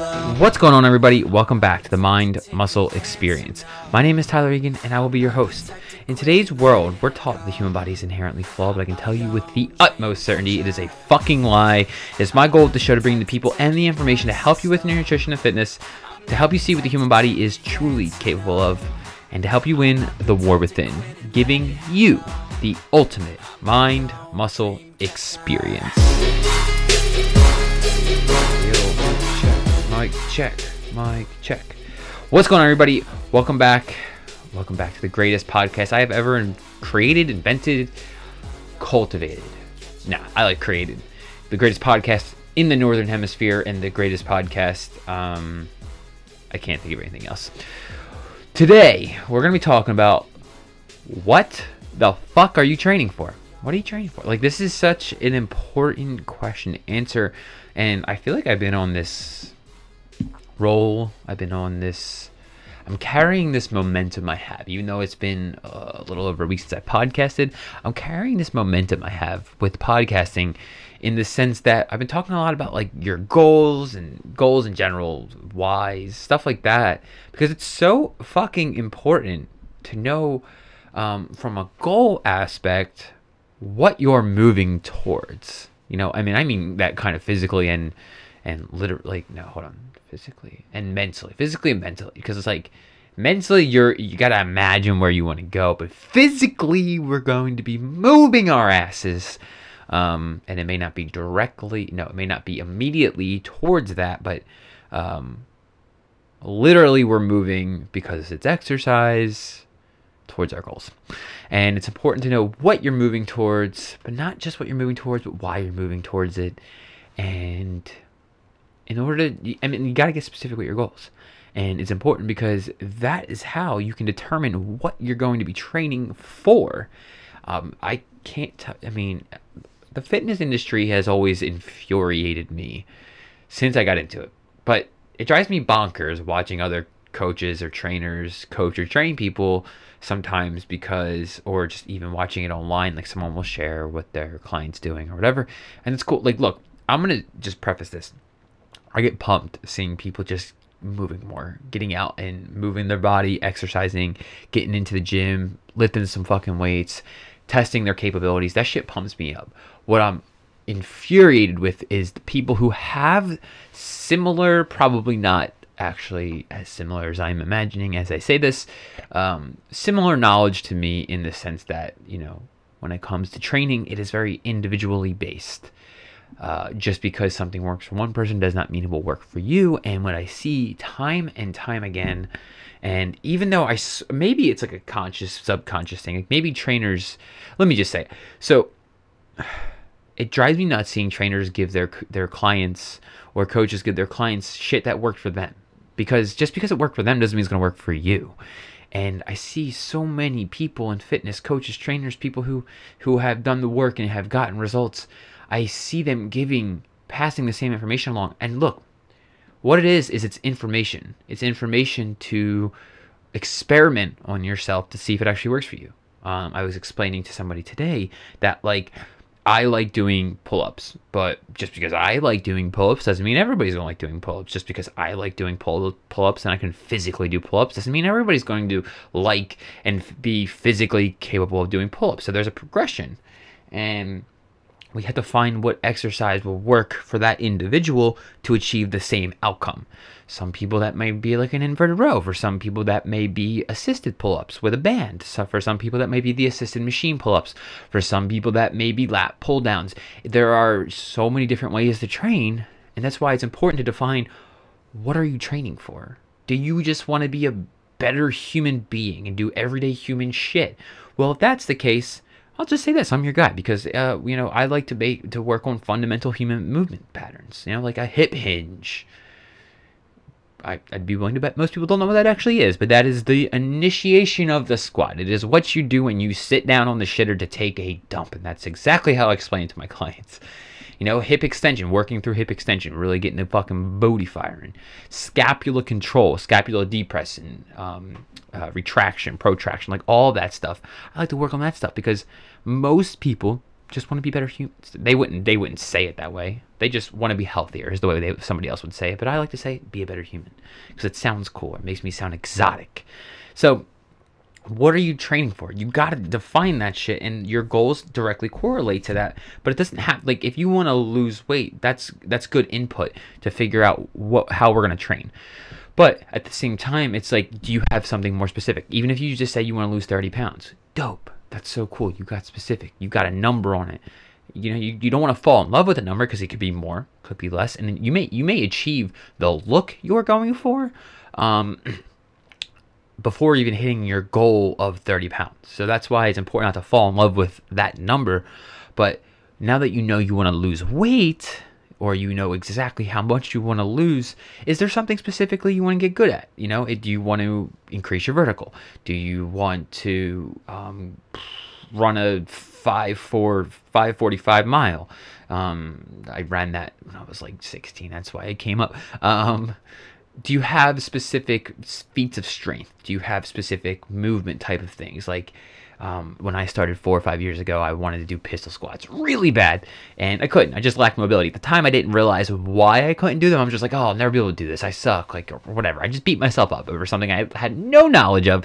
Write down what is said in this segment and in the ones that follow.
What's going on, everybody? Welcome back to the Mind Muscle Experience. My name is Tyler Egan, and I will be your host. In today's world, we're taught the human body is inherently flawed, but I can tell you with the utmost certainty it is a fucking lie. It's my goal of the show to bring the people and the information to help you with your nutrition and fitness, to help you see what the human body is truly capable of, and to help you win the war within, giving you the ultimate mind muscle experience. Mic check. Mic check. What's going on, everybody? Welcome back. Welcome back to the greatest podcast I have ever created, invented, cultivated. Nah, I like created. The greatest podcast in the Northern Hemisphere and the greatest podcast. Um, I can't think of anything else. Today, we're going to be talking about what the fuck are you training for? What are you training for? Like, this is such an important question to answer. And I feel like I've been on this roll. I've been on this. I'm carrying this momentum I have, even though it's been a little over a week since I podcasted. I'm carrying this momentum I have with podcasting in the sense that I've been talking a lot about like your goals and goals in general, whys, stuff like that, because it's so fucking important to know um, from a goal aspect what you're moving towards. You know, I mean, I mean that kind of physically and and literally. No, hold on, physically and mentally, physically and mentally, because it's like mentally you're you gotta imagine where you want to go, but physically we're going to be moving our asses. Um, and it may not be directly, no, it may not be immediately towards that, but um, literally we're moving because it's exercise towards our goals. And it's important to know what you're moving towards, but not just what you're moving towards, but why you're moving towards it. And in order to, I mean, you got to get specific with your goals. And it's important because that is how you can determine what you're going to be training for. Um, I can't, t- I mean, the fitness industry has always infuriated me since I got into it. But it drives me bonkers watching other coaches or trainers coach or train people sometimes because or just even watching it online like someone will share what their clients doing or whatever and it's cool like look i'm gonna just preface this i get pumped seeing people just moving more getting out and moving their body exercising getting into the gym lifting some fucking weights testing their capabilities that shit pumps me up what i'm infuriated with is the people who have similar probably not actually as similar as I'm imagining as I say this. Um, similar knowledge to me in the sense that, you know, when it comes to training, it is very individually based. Uh, just because something works for one person does not mean it will work for you. And what I see time and time again, and even though I maybe it's like a conscious, subconscious thing, like maybe trainers, let me just say, so it drives me nuts seeing trainers give their their clients or coaches give their clients shit that worked for them. Because just because it worked for them doesn't mean it's going to work for you. And i see so many people in fitness coaches trainers people who who have done the work and have gotten results i see them giving passing the same information along and look what it is is it's information it's information to experiment on yourself to see if it actually works for you um, i was explaining to somebody today that like I like doing pull ups, but just because I like doing pull ups doesn't mean everybody's going to like doing pull ups. Just because I like doing pull ups and I can physically do pull ups doesn't mean everybody's going to like and be physically capable of doing pull ups. So there's a progression. And we have to find what exercise will work for that individual to achieve the same outcome. Some people that may be like an inverted row. For some people that may be assisted pull-ups with a band. So for some people that may be the assisted machine pull-ups. For some people that may be lat pull downs. There are so many different ways to train, and that's why it's important to define what are you training for? Do you just want to be a better human being and do everyday human shit? Well, if that's the case, I'll just say this: I'm your guy because uh, you know I like to to work on fundamental human movement patterns. You know, like a hip hinge, I, would be willing to bet most people don't know what that actually is, but that is the initiation of the squat. It is what you do when you sit down on the shitter to take a dump, and that's exactly how I explain it to my clients. You know, hip extension, working through hip extension, really getting the fucking booty firing. Scapula control, scapula depression, um, uh, retraction, protraction, like all that stuff. I like to work on that stuff because most people just want to be better humans. They wouldn't they wouldn't say it that way, They just want to be healthier, is the way they, somebody else would say it. But I like to say, be a better human because it sounds cool. It makes me sound exotic. So, what are you training for? You got to define that shit, and your goals directly correlate to that. But it doesn't have like if you want to lose weight, that's that's good input to figure out what how we're gonna train. But at the same time, it's like, do you have something more specific? Even if you just say you want to lose 30 pounds, dope. That's so cool. You got specific. You got a number on it. You know, you, you don't want to fall in love with a number because it could be more, could be less, and you may you may achieve the look you're going for. Um, before even hitting your goal of 30 pounds. So that's why it's important not to fall in love with that number. But now that you know you want to lose weight, or you know exactly how much you want to lose, is there something specifically you want to get good at? You know, do you want to increase your vertical? Do you want to um, run a five four five forty five mile? Um, I ran that when I was like 16. That's why it came up. Um, do you have specific feats of strength? Do you have specific movement type of things? Like um, when I started four or five years ago, I wanted to do pistol squats really bad, and I couldn't. I just lacked mobility. At the time, I didn't realize why I couldn't do them. I'm just like, oh, I'll never be able to do this. I suck, like, or whatever. I just beat myself up over something I had no knowledge of.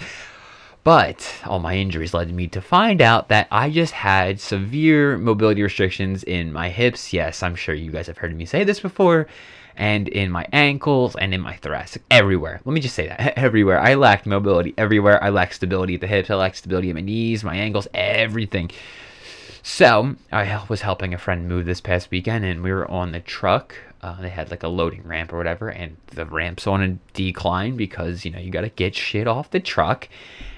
But all my injuries led me to find out that I just had severe mobility restrictions in my hips. Yes, I'm sure you guys have heard me say this before and in my ankles and in my thoracic, everywhere. Let me just say that everywhere. I lacked mobility everywhere. I lacked stability at the hips. I lacked stability at my knees, my ankles, everything. So I was helping a friend move this past weekend, and we were on the truck. Uh, they had like a loading ramp or whatever, and the ramp's on a decline because you know you got to get shit off the truck.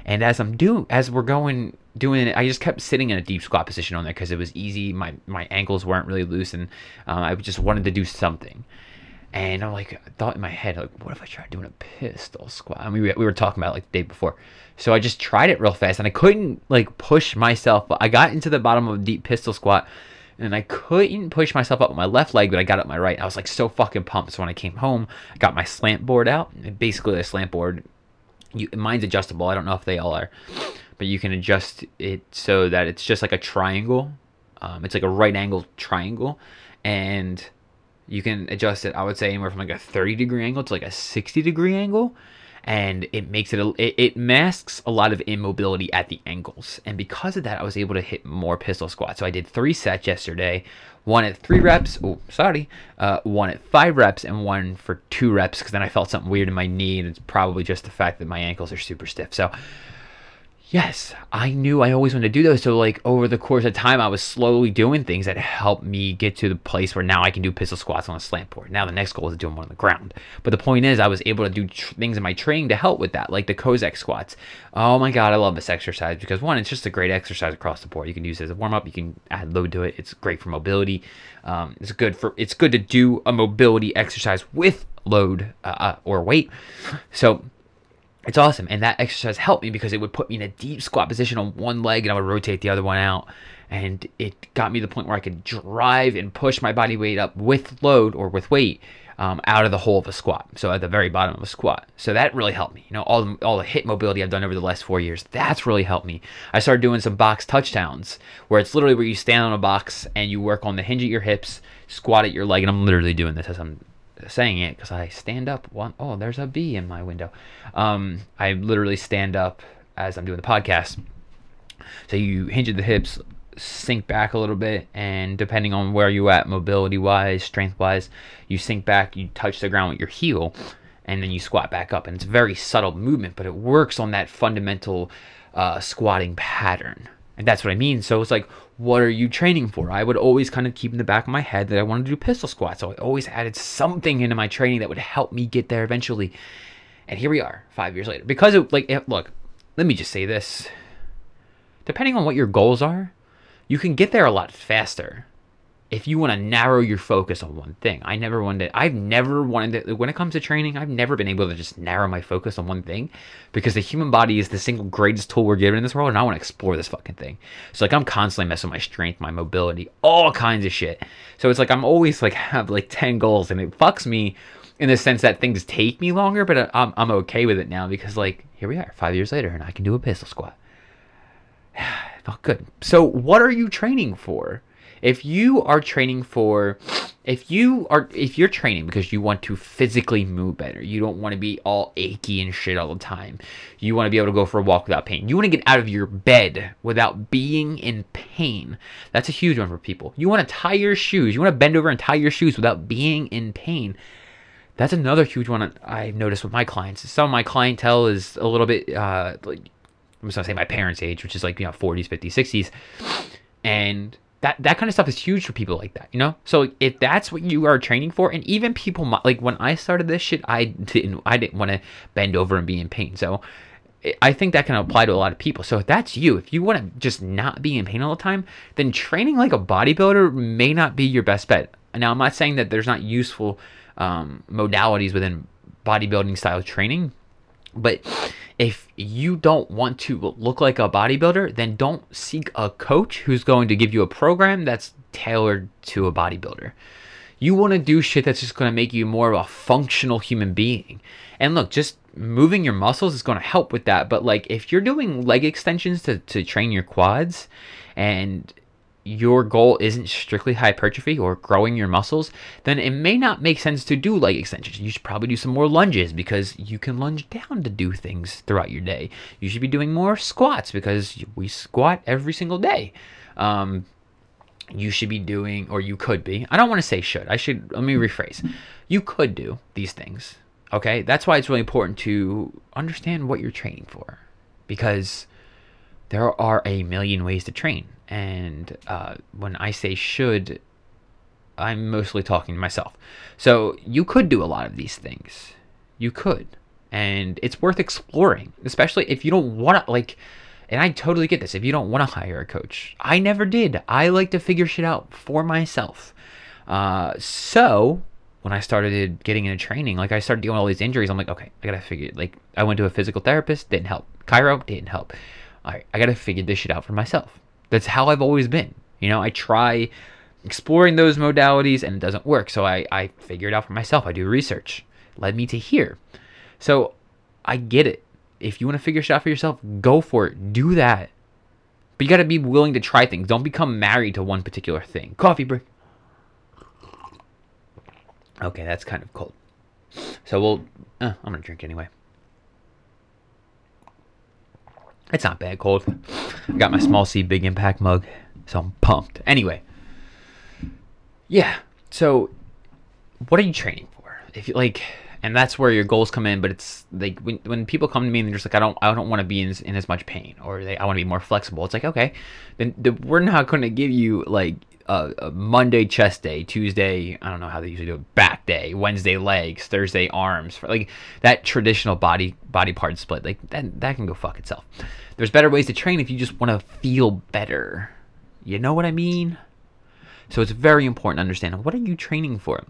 And as I'm doing, as we're going doing it, I just kept sitting in a deep squat position on there because it was easy. My my ankles weren't really loose, and um, I just wanted to do something. And I'm like, I thought in my head, like, what if I tried doing a pistol squat? I mean, we, we were talking about like the day before. So I just tried it real fast and I couldn't like push myself. But I got into the bottom of a deep pistol squat and I couldn't push myself up with my left leg, but I got up my right. I was like so fucking pumped. So when I came home, I got my slant board out. Basically, a slant board, you, mine's adjustable. I don't know if they all are, but you can adjust it so that it's just like a triangle. Um, it's like a right angle triangle. And you can adjust it, I would say, anywhere from like a 30 degree angle to like a 60 degree angle. And it makes it, a, it, it masks a lot of immobility at the ankles. And because of that, I was able to hit more pistol squats. So I did three sets yesterday one at three reps. Oh, sorry. Uh, one at five reps and one for two reps because then I felt something weird in my knee. And it's probably just the fact that my ankles are super stiff. So yes, I knew I always wanted to do those. So like over the course of time, I was slowly doing things that helped me get to the place where now I can do pistol squats on a slant board. Now the next goal is to do them on the ground. But the point is, I was able to do tr- things in my training to help with that, like the Cossack squats. Oh my god, I love this exercise because one, it's just a great exercise across the board. You can use it as a warm up. You can add load to it. It's great for mobility. Um, it's good for it's good to do a mobility exercise with load uh, uh or weight. So it's awesome. And that exercise helped me because it would put me in a deep squat position on one leg and I would rotate the other one out. And it got me to the point where I could drive and push my body weight up with load or with weight um, out of the hole of a squat. So at the very bottom of a squat. So that really helped me. You know, all the, all the hip mobility I've done over the last four years, that's really helped me. I started doing some box touchdowns where it's literally where you stand on a box and you work on the hinge at your hips, squat at your leg. And I'm literally doing this as I'm saying it because I stand up. One, oh, there's a bee in my window. Um, I literally stand up as I'm doing the podcast. So you hinge at the hips, sink back a little bit, and depending on where you at, mobility wise, strength wise, you sink back, you touch the ground with your heel, and then you squat back up. And it's a very subtle movement, but it works on that fundamental uh, squatting pattern. And that's what I mean. So it's like, what are you training for? I would always kind of keep in the back of my head that I wanted to do pistol squats. So I always added something into my training that would help me get there eventually. And here we are, five years later. Because it, like, it, look, let me just say this. Depending on what your goals are, you can get there a lot faster if you want to narrow your focus on one thing. I never wanted I've never wanted to, when it comes to training, I've never been able to just narrow my focus on one thing because the human body is the single greatest tool we're given in this world and I want to explore this fucking thing. So like I'm constantly messing with my strength, my mobility, all kinds of shit. So it's like I'm always like have like 10 goals and it fucks me in the sense that things take me longer, but uh, I'm, I'm okay with it now because like here we are 5 years later and I can do a pistol squat. felt good. So what are you training for? If you are training for if you are if you're training because you want to physically move better you don't want to be all achy and shit all the time you want to be able to go for a walk without pain you want to get out of your bed without being in pain that's a huge one for people. You want to tie your shoes you want to bend over and tie your shoes without being in pain. That's another huge one i've noticed with my clients. Some of my clientele is a little bit uh like i'm just gonna say my parents age which is like you know 40s 50s 60s and that that kind of stuff is huge for people like that, you know. So if that's what you are training for, and even people like when I started this shit, I didn't I didn't want to bend over and be in pain. So I think that can apply to a lot of people. So if that's you, if you want to just not be in pain all the time, then training like a bodybuilder may not be your best bet. Now I'm not saying that there's not useful um, modalities within bodybuilding style training, but if you don't want to look like a bodybuilder, then don't seek a coach who's going to give you a program that's tailored to a bodybuilder. You want to do shit that's just going to make you more of a functional human being. And look, just moving your muscles is going to help with that. But like if you're doing leg extensions to, to train your quads and your goal isn't strictly hypertrophy or growing your muscles, then it may not make sense to do leg extensions. You should probably do some more lunges because you can lunge down to do things throughout your day. You should be doing more squats because we squat every single day. Um, you should be doing, or you could be. I don't want to say should. I should, let me rephrase. You could do these things. Okay. That's why it's really important to understand what you're training for because there are a million ways to train and uh, when I say should, I'm mostly talking to myself. So you could do a lot of these things. You could. And it's worth exploring, especially if you don't want to, like, and I totally get this. If you don't want to hire a coach, I never did. I like to figure shit out for myself. Uh, so when I started getting into training, like I started dealing with all these injuries, I'm like, okay, I gotta figure. Like I went to a physical therapist, didn't help. Chiro didn't help. All right, I gotta figure this shit out for myself. That's how I've always been. You know, I try exploring those modalities and it doesn't work. So I, I figure it out for myself. I do research. Led me to here. So I get it. If you want to figure shit out for yourself, go for it. Do that. But you got to be willing to try things. Don't become married to one particular thing. Coffee break. Okay, that's kind of cold. So we'll. Uh, I'm going to drink anyway. It's not bad cold. I got my small C big impact mug, so I'm pumped. Anyway, yeah. So, what are you training for? If you like, and that's where your goals come in. But it's like when, when people come to me and they're just like, I don't I don't want to be in, in as much pain, or they I want to be more flexible. It's like okay, then the, we're not going to give you like a, Monday chest day, Tuesday I don't know how they usually do it, back day, Wednesday legs, Thursday arms, like that traditional body body part split. Like that that can go fuck itself. There's better ways to train if you just want to feel better. You know what I mean? So it's very important to understand what are you training for.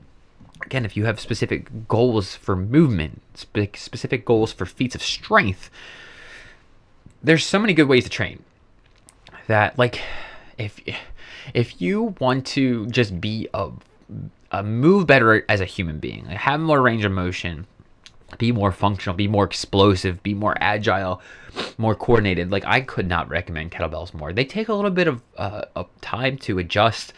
Again, if you have specific goals for movement, specific goals for feats of strength, there's so many good ways to train that like if if you want to just be a, a move better as a human being, like have more range of motion, be more functional, be more explosive, be more agile, more coordinated. Like I could not recommend kettlebells more. They take a little bit of, uh, of time to adjust,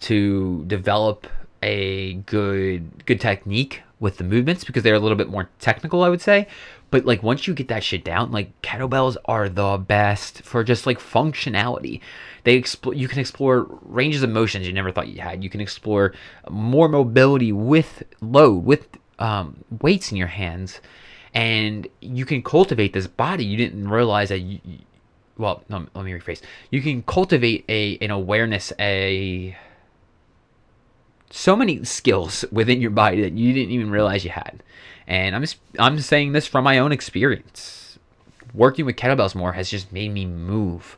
to develop a good good technique with the movements because they're a little bit more technical, I would say. But like once you get that shit down, like kettlebells are the best for just like functionality. They explore you can explore ranges of motions you never thought you had. You can explore more mobility with load, with um, weights in your hands, and you can cultivate this body. You didn't realize that. You, well, no, let me rephrase. You can cultivate a an awareness, a so many skills within your body that you didn't even realize you had. And I'm just, I'm saying this from my own experience. Working with kettlebells more has just made me move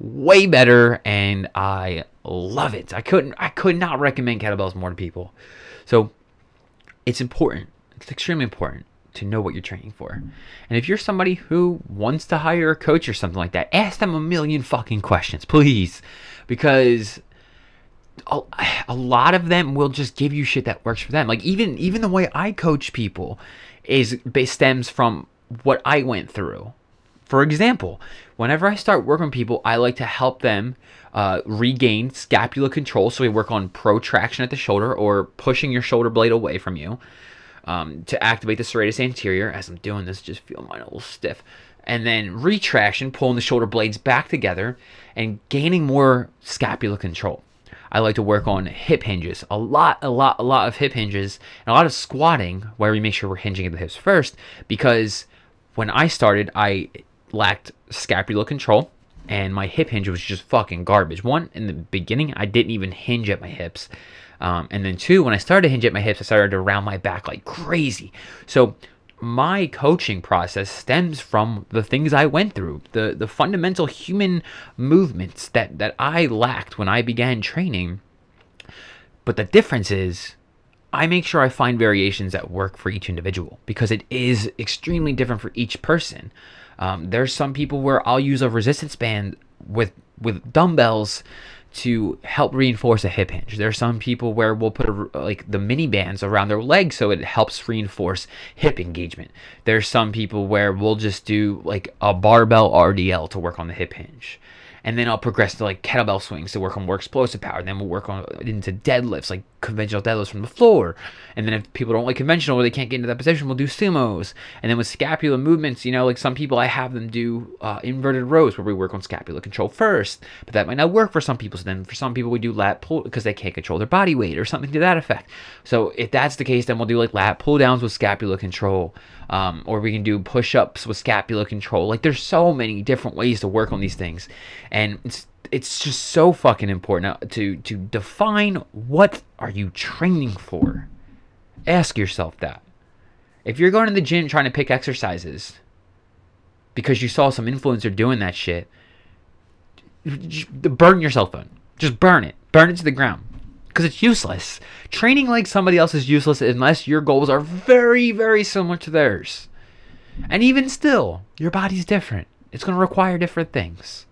way better and I love it. I couldn't I could not recommend kettlebells more to people. So it's important. It's extremely important to know what you're training for. And if you're somebody who wants to hire a coach or something like that, ask them a million fucking questions, please. Because a, a lot of them will just give you shit that works for them. Like even even the way I coach people is stems from what I went through For example, whenever I start working with people, I like to help them uh, regain scapula control. So we work on protraction at the shoulder or pushing your shoulder blade away from you um, to activate the serratus anterior. As I'm doing this, just feel mine a little stiff. And then retraction, pulling the shoulder blades back together and gaining more scapula control. I like to work on hip hinges, a lot, a lot, a lot of hip hinges, and a lot of squatting where we make sure we're hinging at the hips first. Because when I started, I lacked scapular control and my hip hinge was just fucking garbage. One, in the beginning, I didn't even hinge at my hips. Um, and then two, when I started to hinge at my hips, I started to round my back like crazy. So my coaching process stems from the things I went through, the the fundamental human movements that that I lacked when I began training. But the difference is I make sure I find variations that work for each individual because it is extremely different for each person. Um, there's some people where I'll use a resistance band with with dumbbells to help reinforce a hip hinge. There are some people where we'll put a, like the mini bands around their legs so it helps reinforce hip engagement. There's some people where we'll just do like a barbell RDL to work on the hip hinge and then I'll progress to like kettlebell swings to work on more explosive power. And then we'll work on into deadlifts, like conventional deadlifts from the floor. And then if people don't like conventional or they can't get into that position, we'll do sumos. And then with scapula movements, you know, like some people I have them do uh, inverted rows where we work on scapula control first, but that might not work for some people. So then for some people we do lat pull because they can't control their body weight or something to that effect. So if that's the case, then we'll do like lat pull downs with scapula control. Um, or we can do push-ups with scapula control. Like there's so many different ways to work on these things, and it's it's just so fucking important uh, to to define what are you training for. Ask yourself that. If you're going to the gym trying to pick exercises because you saw some influencer doing that shit, burn your cell phone. Just burn it. Burn it to the ground because it's useless. Training like somebody else is useless unless your goals are very, very similar to theirs. And even still, your body's different. It's going to require different things.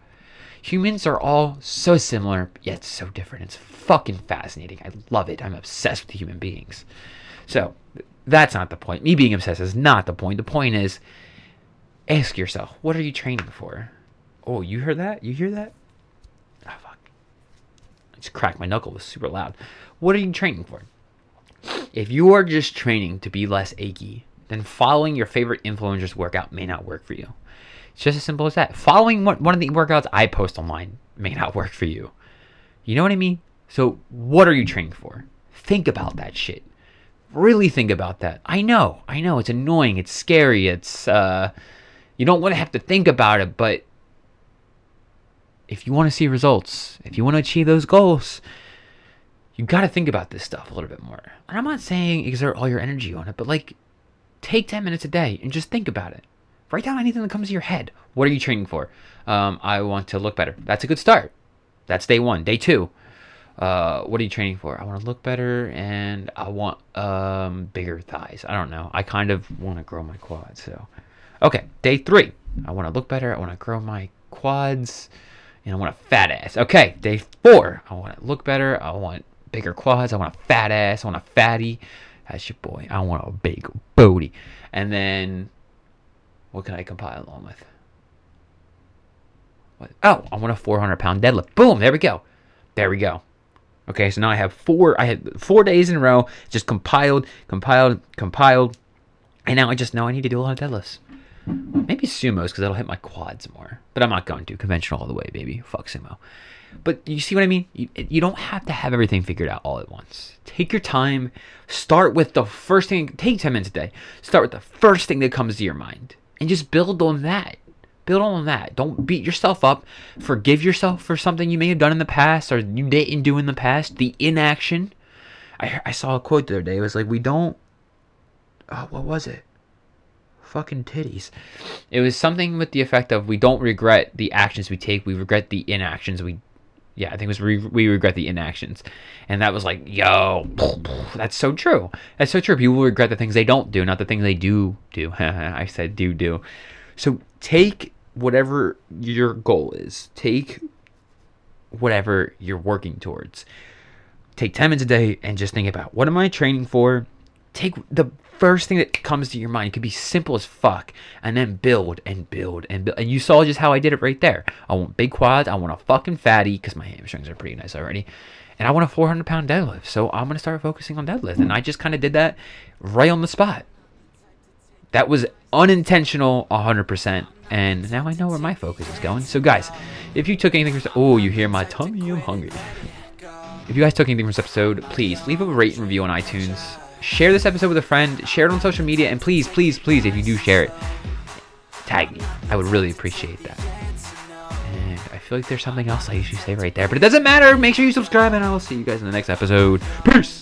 Humans are all so similar, yet so different. It's fucking fascinating. I love it. I'm obsessed with human beings. So, that's not the point. Me being obsessed is not the point. The point is ask yourself, what are you training for? Oh, you heard that? You hear that? Oh, fuck. I just cracked my knuckle. It was super loud. What are you training for? If you are just training to be less achy, then following your favorite influencer's workout may not work for you. It's just as simple as that. Following one of the workouts I post online may not work for you. You know what I mean? So, what are you training for? Think about that shit. Really think about that. I know, I know, it's annoying, it's scary, it's, uh, you don't want to have to think about it, but if you want to see results, if you want to achieve those goals, you got to think about this stuff a little bit more. And I'm not saying exert all your energy on it, but like take 10 minutes a day and just think about it. Write down anything that comes to your head. What are you training for? Um, I want to look better. That's a good start. That's day one. Day two. Uh, what are you training for? I want to look better and I want um, bigger thighs. I don't know. I kind of want to grow my quads. So, okay. Day three. I want to look better. I want to grow my quads and I want a fat ass. Okay, day four. I want to look better. I want bigger quads. I want a fat ass. I want a fatty. That's your boy. I want a big booty. And then, what can I compile along with? What? Oh, I want a 400 pound deadlift. Boom, there we go. There we go. Okay, so now I have four. I had four days in a row, just compiled, compiled, compiled, and now I just know I need to do a lot of deadlifts. Maybe sumos because that'll hit my quads more. But I'm not going to conventional all the way, baby. Fuck sumo. But you see what I mean? You, you don't have to have everything figured out all at once. Take your time. Start with the first thing. Take 10 minutes a day. Start with the first thing that comes to your mind. And just build on that. Build on that. Don't beat yourself up. Forgive yourself for something you may have done in the past or you didn't do in the past. The inaction. I, I saw a quote the other day. It was like, we don't. Oh, what was it? fucking titties. It was something with the effect of we don't regret the actions we take, we regret the inactions we yeah, I think it was we, regret the inactions. And that was like, yo, that's so true. That's so true. People regret the things they don't do, not the things they do do. I said do do. So take whatever your goal is. Take whatever you're working towards. Take 10 minutes a day and just think about what am I training for? Take the first thing that comes to your mind. It could be simple as fuck, and then build and build and build. And you saw just how I did it right there. I want big quads. I want a fucking fatty because my hamstrings are pretty nice already, and I want a 400 pound deadlift. So I'm gonna start focusing on deadlift, and I just kind of did that right on the spot. That was unintentional, 100%. And now I know where my focus is going. So, guys, if you took anything from oh, you hear my tummy, I'm hungry. If you guys took anything from this episode, please leave a rate and review on iTunes. Share this episode with a friend. Share it on social media, and please, please, please, if you do share it, tag me. I would really appreciate that. And I feel like there's something else I usually say right there, but it doesn't matter. Make sure you subscribe, and I will see you guys in the next episode. Peace.